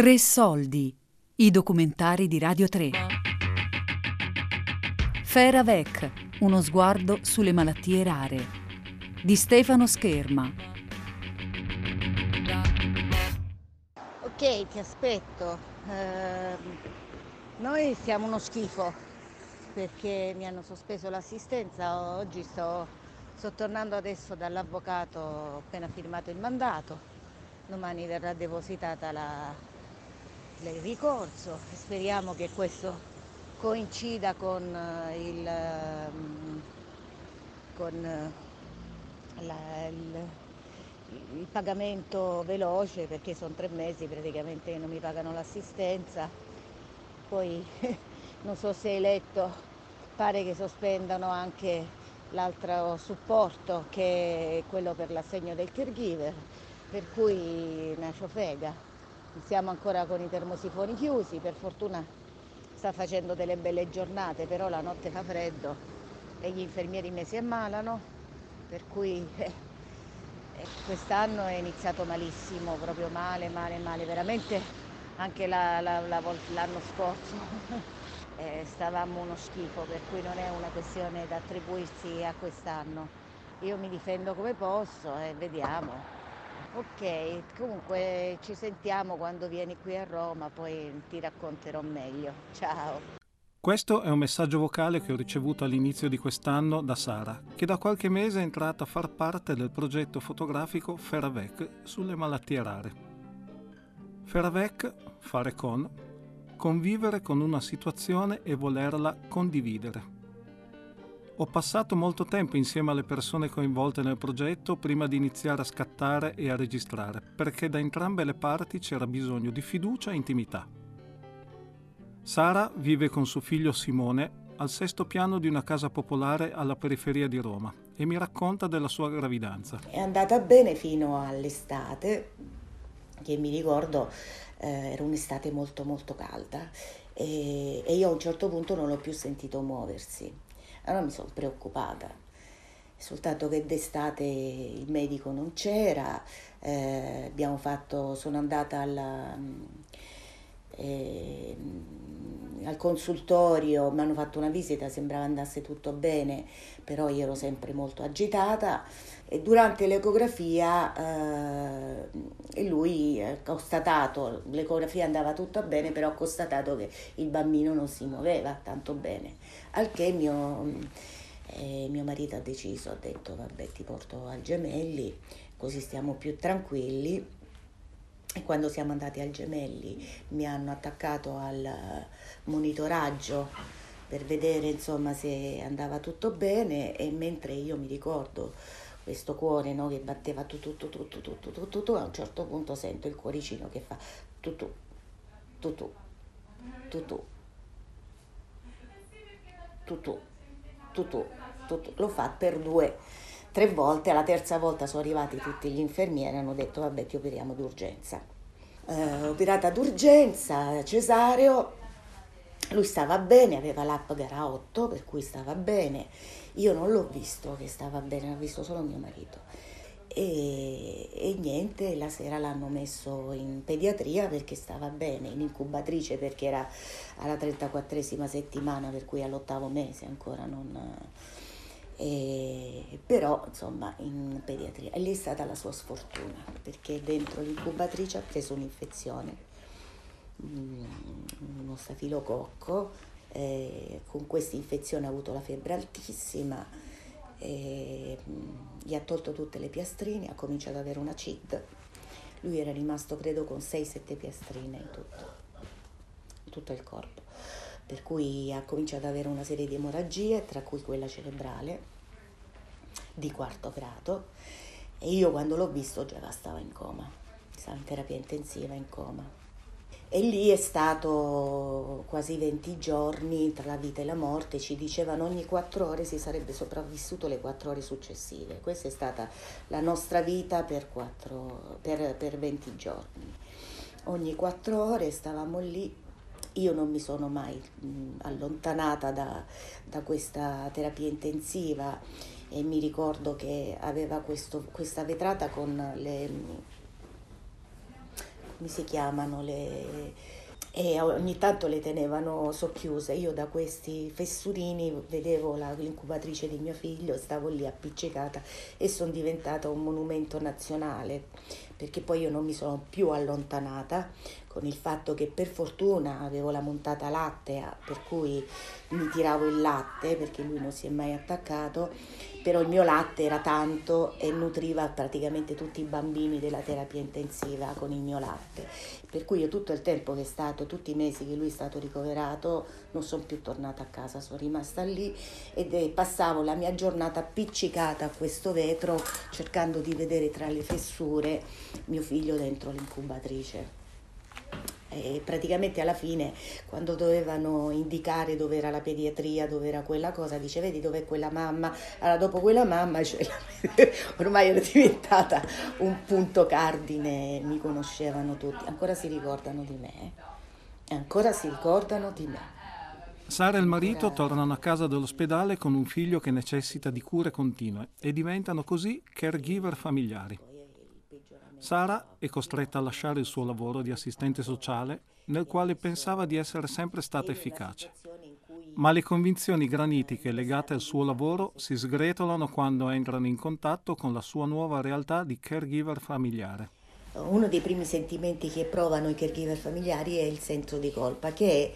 Tre soldi, i documentari di Radio 3. Feravec, uno sguardo sulle malattie rare, di Stefano Scherma. Ok, ti aspetto. Eh, noi siamo uno schifo perché mi hanno sospeso l'assistenza. Oggi sto, sto tornando adesso dall'avvocato, ho appena firmato il mandato. Domani verrà depositata la, il ricorso speriamo che questo coincida con eh, il, ehm, con eh, la, il, il pagamento veloce perché sono tre mesi praticamente che non mi pagano l'assistenza. Poi non so se hai letto, pare che sospendano anche l'altro supporto che è quello per l'assegno del caregiver, per cui una ciofega siamo ancora con i termosifoni chiusi, per fortuna sta facendo delle belle giornate, però la notte fa freddo e gli infermieri mi si ammalano, per cui eh, eh, quest'anno è iniziato malissimo, proprio male, male, male, veramente anche la, la, la, l'anno scorso eh, stavamo uno schifo, per cui non è una questione da attribuirsi a quest'anno. Io mi difendo come posso e vediamo. Ok, comunque ci sentiamo quando vieni qui a Roma, poi ti racconterò meglio. Ciao. Questo è un messaggio vocale che ho ricevuto all'inizio di quest'anno da Sara, che da qualche mese è entrata a far parte del progetto fotografico Feravec sulle malattie rare. Feravec, fare con, convivere con una situazione e volerla condividere. Ho passato molto tempo insieme alle persone coinvolte nel progetto prima di iniziare a scattare e a registrare, perché da entrambe le parti c'era bisogno di fiducia e intimità. Sara vive con suo figlio Simone al sesto piano di una casa popolare alla periferia di Roma e mi racconta della sua gravidanza. È andata bene fino all'estate, che mi ricordo eh, era un'estate molto molto calda e, e io a un certo punto non l'ho più sentito muoversi allora mi sono preoccupata, soltanto che d'estate il medico non c'era, eh, abbiamo fatto, sono andata alla, eh, al consultorio, mi hanno fatto una visita, sembrava andasse tutto bene, però io ero sempre molto agitata e durante l'ecografia eh, lui ha constatato, l'ecografia andava tutto bene, però ha constatato che il bambino non si muoveva tanto bene, al che mio, eh, mio marito ha deciso, ha detto vabbè ti porto al gemelli, così stiamo più tranquilli. E quando siamo andati al gemelli mi hanno attaccato al monitoraggio per vedere insomma se andava tutto bene e mentre io mi ricordo questo cuore no, che batteva tutto tutto tutto tutto tutto a un certo punto sento il cuoricino che fa tutto tutto tutto tutto tutto tutto lo fa per due tre volte alla terza volta sono arrivati tutti gli infermieri e hanno detto vabbè ti operiamo d'urgenza eh, operata d'urgenza cesareo lui stava bene, aveva l'app gara 8, per cui stava bene. Io non l'ho visto che stava bene, l'ho visto solo mio marito. E, e, niente, la sera l'hanno messo in pediatria perché stava bene, in incubatrice perché era alla 34esima settimana, per cui all'ottavo mese ancora non... E, però insomma in pediatria. E lì è stata la sua sfortuna perché dentro l'incubatrice ha preso un'infezione uno stafilococco, eh, con questa infezione ha avuto la febbre altissima, eh, gli ha tolto tutte le piastrine, ha cominciato ad avere una CID, lui era rimasto credo con 6-7 piastrine in tutto, in tutto il corpo, per cui ha cominciato ad avere una serie di emorragie, tra cui quella cerebrale di quarto grado. E io quando l'ho visto già stava in coma, stava in terapia intensiva in coma e lì è stato quasi 20 giorni tra la vita e la morte, ci dicevano ogni quattro ore si sarebbe sopravvissuto le quattro ore successive. Questa è stata la nostra vita per, quattro, per, per 20 giorni. Ogni quattro ore stavamo lì, io non mi sono mai mh, allontanata da, da, questa terapia intensiva e mi ricordo che aveva questo, questa vetrata con le come si chiamano le e ogni tanto le tenevano socchiuse. Io da questi fessurini vedevo la, l'incubatrice di mio figlio, stavo lì appiccicata e sono diventata un monumento nazionale perché poi io non mi sono più allontanata con il fatto che per fortuna avevo la montata lattea per cui mi tiravo il latte perché lui non si è mai attaccato però il mio latte era tanto e nutriva praticamente tutti i bambini della terapia intensiva con il mio latte. Per cui io tutto il tempo che è stato, tutti i mesi che lui è stato ricoverato, non sono più tornata a casa, sono rimasta lì e passavo la mia giornata appiccicata a questo vetro cercando di vedere tra le fessure mio figlio dentro l'incubatrice. E praticamente alla fine, quando dovevano indicare dove era la pediatria, dove era quella cosa, dice: Vedi dov'è quella mamma? Allora, dopo quella mamma, cioè, ormai ero diventata un punto cardine, mi conoscevano tutti, ancora si ricordano di me. Eh. Ancora si ricordano di me. Sara e il marito tornano a casa dall'ospedale con un figlio che necessita di cure continue e diventano così caregiver familiari. Sara è costretta a lasciare il suo lavoro di assistente sociale nel quale pensava di essere sempre stata efficace. Ma le convinzioni granitiche legate al suo lavoro si sgretolano quando entrano in contatto con la sua nuova realtà di caregiver familiare. Uno dei primi sentimenti che provano i caregiver familiari è il senso di colpa, che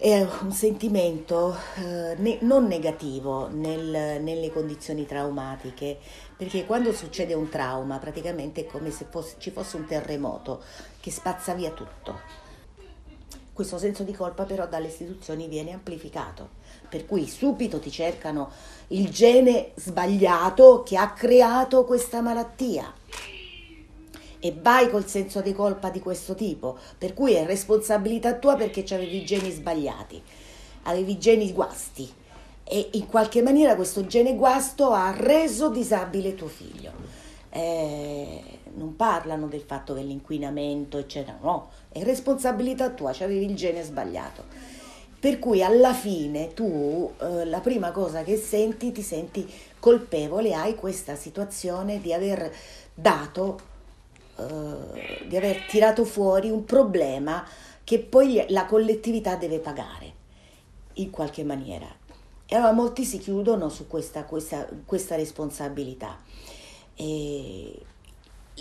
è un sentimento eh, ne, non negativo nel, nelle condizioni traumatiche, perché quando succede un trauma praticamente è come se fosse, ci fosse un terremoto che spazza via tutto. Questo senso di colpa però dalle istituzioni viene amplificato, per cui subito ti cercano il gene sbagliato che ha creato questa malattia e vai col senso di colpa di questo tipo, per cui è responsabilità tua perché avevi i geni sbagliati, avevi i geni guasti e in qualche maniera questo gene guasto ha reso disabile tuo figlio. Eh, non parlano del fatto che l'inquinamento, eccetera, no, è responsabilità tua, avevi il gene sbagliato. Per cui alla fine tu eh, la prima cosa che senti ti senti colpevole, hai questa situazione di aver dato eh, di aver tirato fuori un problema che poi la collettività deve pagare in qualche maniera. E allora molti si chiudono su questa, questa, questa responsabilità. E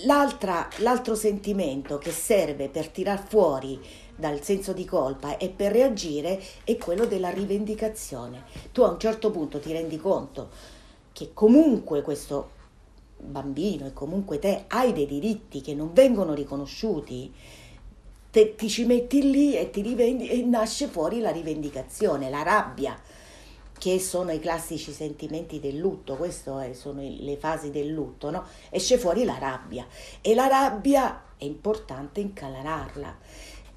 l'altro sentimento che serve per tirar fuori dal senso di colpa e per reagire è quello della rivendicazione. Tu a un certo punto ti rendi conto che comunque questo bambino e comunque te hai dei diritti che non vengono riconosciuti, te, ti ci metti lì e, ti rivendi, e nasce fuori la rivendicazione, la rabbia, che sono i classici sentimenti del lutto, queste sono le fasi del lutto, no? esce fuori la rabbia e la rabbia è importante incanalarla.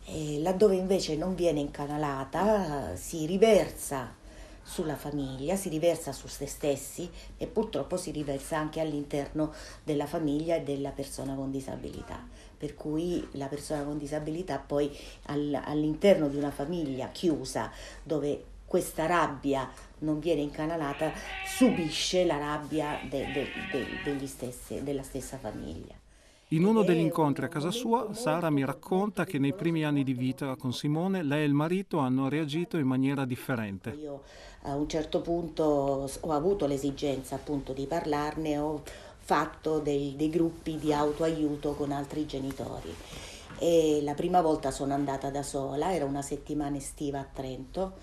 E laddove invece non viene incanalata si riversa sulla famiglia, si riversa su se stessi e purtroppo si riversa anche all'interno della famiglia e della persona con disabilità. Per cui la persona con disabilità poi all'interno di una famiglia chiusa dove questa rabbia non viene incanalata subisce la rabbia de, de, de, stessi, della stessa famiglia. In uno degli incontri a casa sua, Sara mi racconta che nei primi anni di vita con Simone lei e il marito hanno reagito in maniera differente. Io a un certo punto ho avuto l'esigenza appunto di parlarne, ho fatto dei, dei gruppi di autoaiuto con altri genitori. E la prima volta sono andata da sola, era una settimana estiva a Trento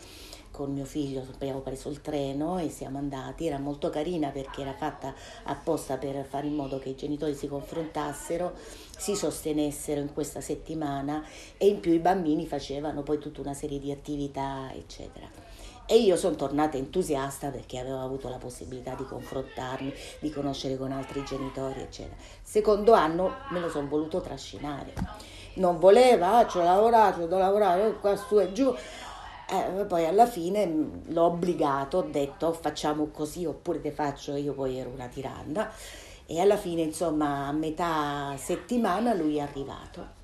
con mio figlio abbiamo preso il treno e siamo andati, era molto carina perché era fatta apposta per fare in modo che i genitori si confrontassero, si sostenessero in questa settimana e in più i bambini facevano poi tutta una serie di attività, eccetera. E io sono tornata entusiasta perché avevo avuto la possibilità di confrontarmi, di conoscere con altri genitori, eccetera. Secondo anno me lo sono voluto trascinare. Non voleva, ah, ci ho lavorato, ho lavorato, qua su e giù. Eh, poi alla fine mm, l'ho obbligato, ho detto facciamo così oppure te faccio io, poi ero una tiranda e alla fine insomma a metà settimana lui è arrivato.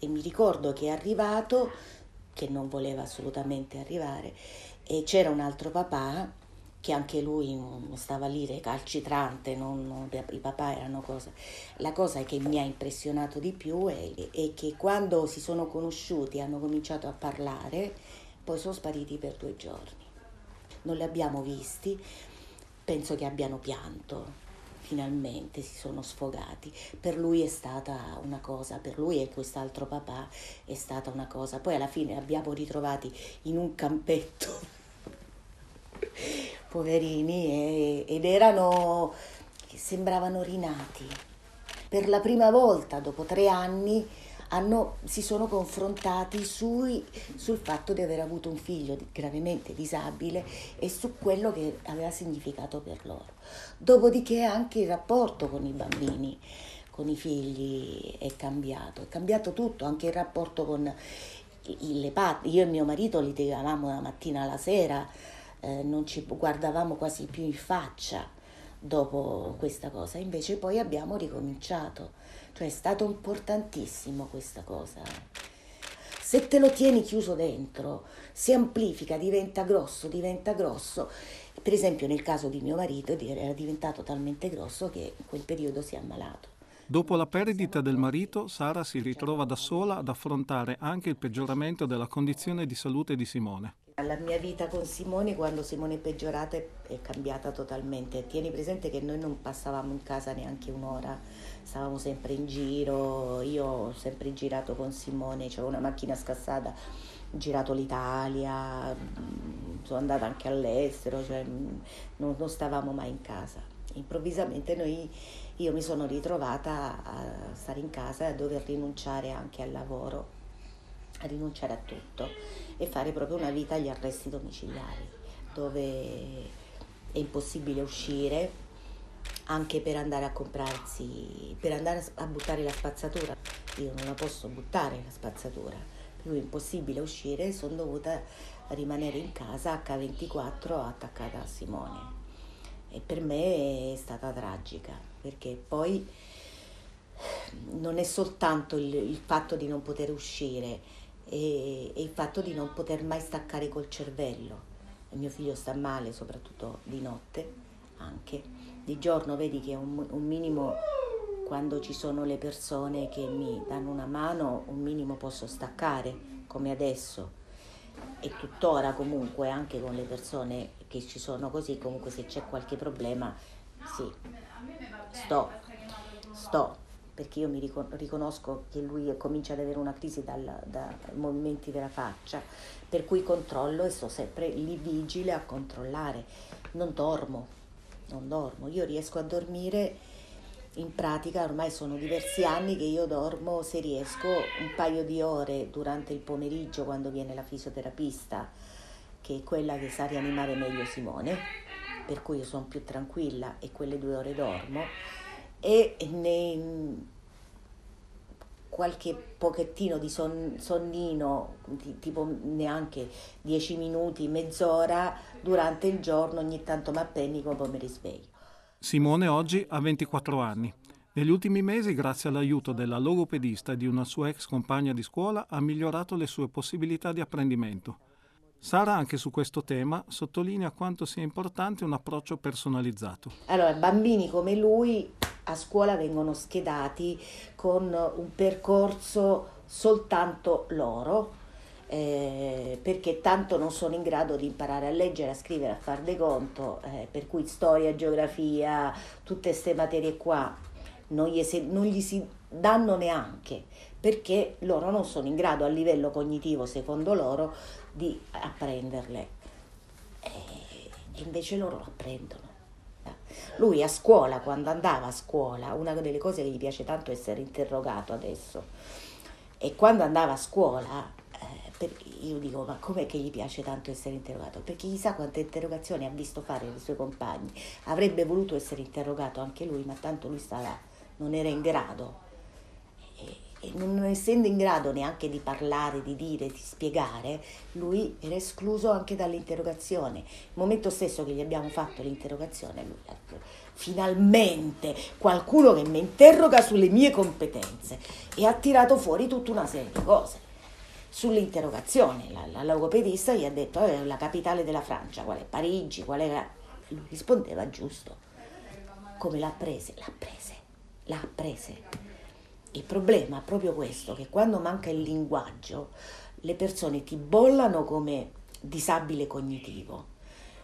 E mi ricordo che è arrivato che non voleva assolutamente arrivare e c'era un altro papà che anche lui stava lì recalcitrante, non, non, i papà erano cose. La cosa che mi ha impressionato di più è, è che quando si sono conosciuti hanno cominciato a parlare, poi sono spariti per due giorni. Non li abbiamo visti, penso che abbiano pianto, finalmente si sono sfogati. Per lui è stata una cosa, per lui e quest'altro papà è stata una cosa. Poi alla fine li abbiamo ritrovati in un campetto poverini, e, ed erano, sembravano rinati. Per la prima volta, dopo tre anni, hanno, si sono confrontati sui, sul fatto di aver avuto un figlio gravemente disabile e su quello che aveva significato per loro. Dopodiché anche il rapporto con i bambini, con i figli è cambiato, è cambiato tutto, anche il rapporto con le patte. Io e mio marito litigavamo la mattina alla sera eh, non ci guardavamo quasi più in faccia dopo questa cosa, invece poi abbiamo ricominciato, cioè è stato importantissimo questa cosa. Se te lo tieni chiuso dentro, si amplifica, diventa grosso, diventa grosso. Per esempio nel caso di mio marito era diventato talmente grosso che in quel periodo si è ammalato. Dopo la perdita del marito, Sara si ritrova da sola ad affrontare anche il peggioramento della condizione di salute di Simone. La mia vita con Simone quando Simone è peggiorata è cambiata totalmente. Tieni presente che noi non passavamo in casa neanche un'ora, stavamo sempre in giro, io ho sempre girato con Simone, c'era una macchina scassata, ho girato l'Italia, mm, sono andata anche all'estero, cioè mm, non, non stavamo mai in casa. Improvvisamente noi, io mi sono ritrovata a stare in casa e a dover rinunciare anche al lavoro a rinunciare a tutto e fare proprio una vita agli arresti domiciliari, dove è impossibile uscire anche per andare a comprarsi, per andare a buttare la spazzatura. Io non la posso buttare la spazzatura, cui è impossibile uscire, sono dovuta rimanere in casa H24 attaccata a Simone. E per me è stata tragica, perché poi non è soltanto il, il fatto di non poter uscire, e, e il fatto di non poter mai staccare col cervello. Il mio figlio sta male, soprattutto di notte, anche. Di giorno vedi che un, un minimo, quando ci sono le persone che mi danno una mano, un minimo posso staccare, come adesso. E tuttora comunque, anche con le persone che ci sono così, comunque se c'è qualche problema, sì, sto, sto, perché io mi riconosco che lui comincia ad avere una crisi dai movimenti della faccia, per cui controllo e sto sempre lì vigile a controllare. Non dormo, non dormo. Io riesco a dormire in pratica, ormai sono diversi anni che io dormo, se riesco, un paio di ore durante il pomeriggio quando viene la fisioterapista, che è quella che sa rianimare meglio Simone, per cui io sono più tranquilla e quelle due ore dormo e ne, qualche pochettino di son, sonnino, tipo neanche dieci minuti, mezz'ora durante il giorno, ogni tanto mi appenico poi mi risveglio. Simone oggi ha 24 anni. Negli ultimi mesi, grazie all'aiuto della logopedista e di una sua ex compagna di scuola, ha migliorato le sue possibilità di apprendimento. Sara anche su questo tema sottolinea quanto sia importante un approccio personalizzato. Allora, bambini come lui a scuola vengono schedati con un percorso soltanto loro, eh, perché tanto non sono in grado di imparare a leggere, a scrivere, a fare dei conto, eh, per cui storia, geografia, tutte queste materie qua non gli, si, non gli si danno neanche, perché loro non sono in grado a livello cognitivo, secondo loro, di apprenderle. E invece loro lo apprendono. Lui a scuola, quando andava a scuola, una delle cose che gli piace tanto è essere interrogato adesso, e quando andava a scuola, eh, io dico, ma com'è che gli piace tanto essere interrogato? Perché chissà quante interrogazioni ha visto fare i suoi compagni. Avrebbe voluto essere interrogato anche lui, ma tanto lui stava, non era in grado e non essendo in grado neanche di parlare, di dire, di spiegare, lui era escluso anche dall'interrogazione. Il momento stesso che gli abbiamo fatto l'interrogazione, lui ha detto, finalmente qualcuno che mi interroga sulle mie competenze e ha tirato fuori tutta una serie di cose. Sull'interrogazione, la, la logopedista gli ha detto eh, la capitale della Francia, qual è Parigi, qual è lui rispondeva giusto. Come l'ha prese? L'ha prese, l'ha prese. Il problema è proprio questo, che quando manca il linguaggio, le persone ti bollano come disabile cognitivo.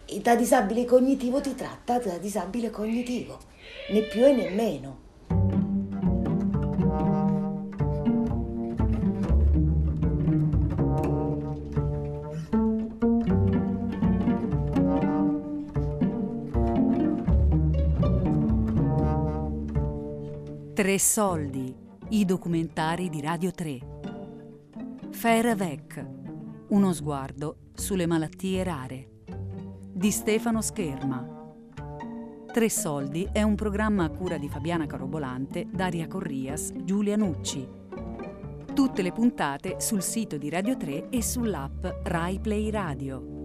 E da disabile cognitivo ti tratta da disabile cognitivo, né più e né meno. Tre soldi, i documentari di Radio 3. Fervec, uno sguardo sulle malattie rare. Di Stefano Scherma. Tre soldi è un programma a cura di Fabiana Carobolante, Daria Corrias, Giulia Nucci. Tutte le puntate sul sito di Radio 3 e sull'app Rai Play Radio.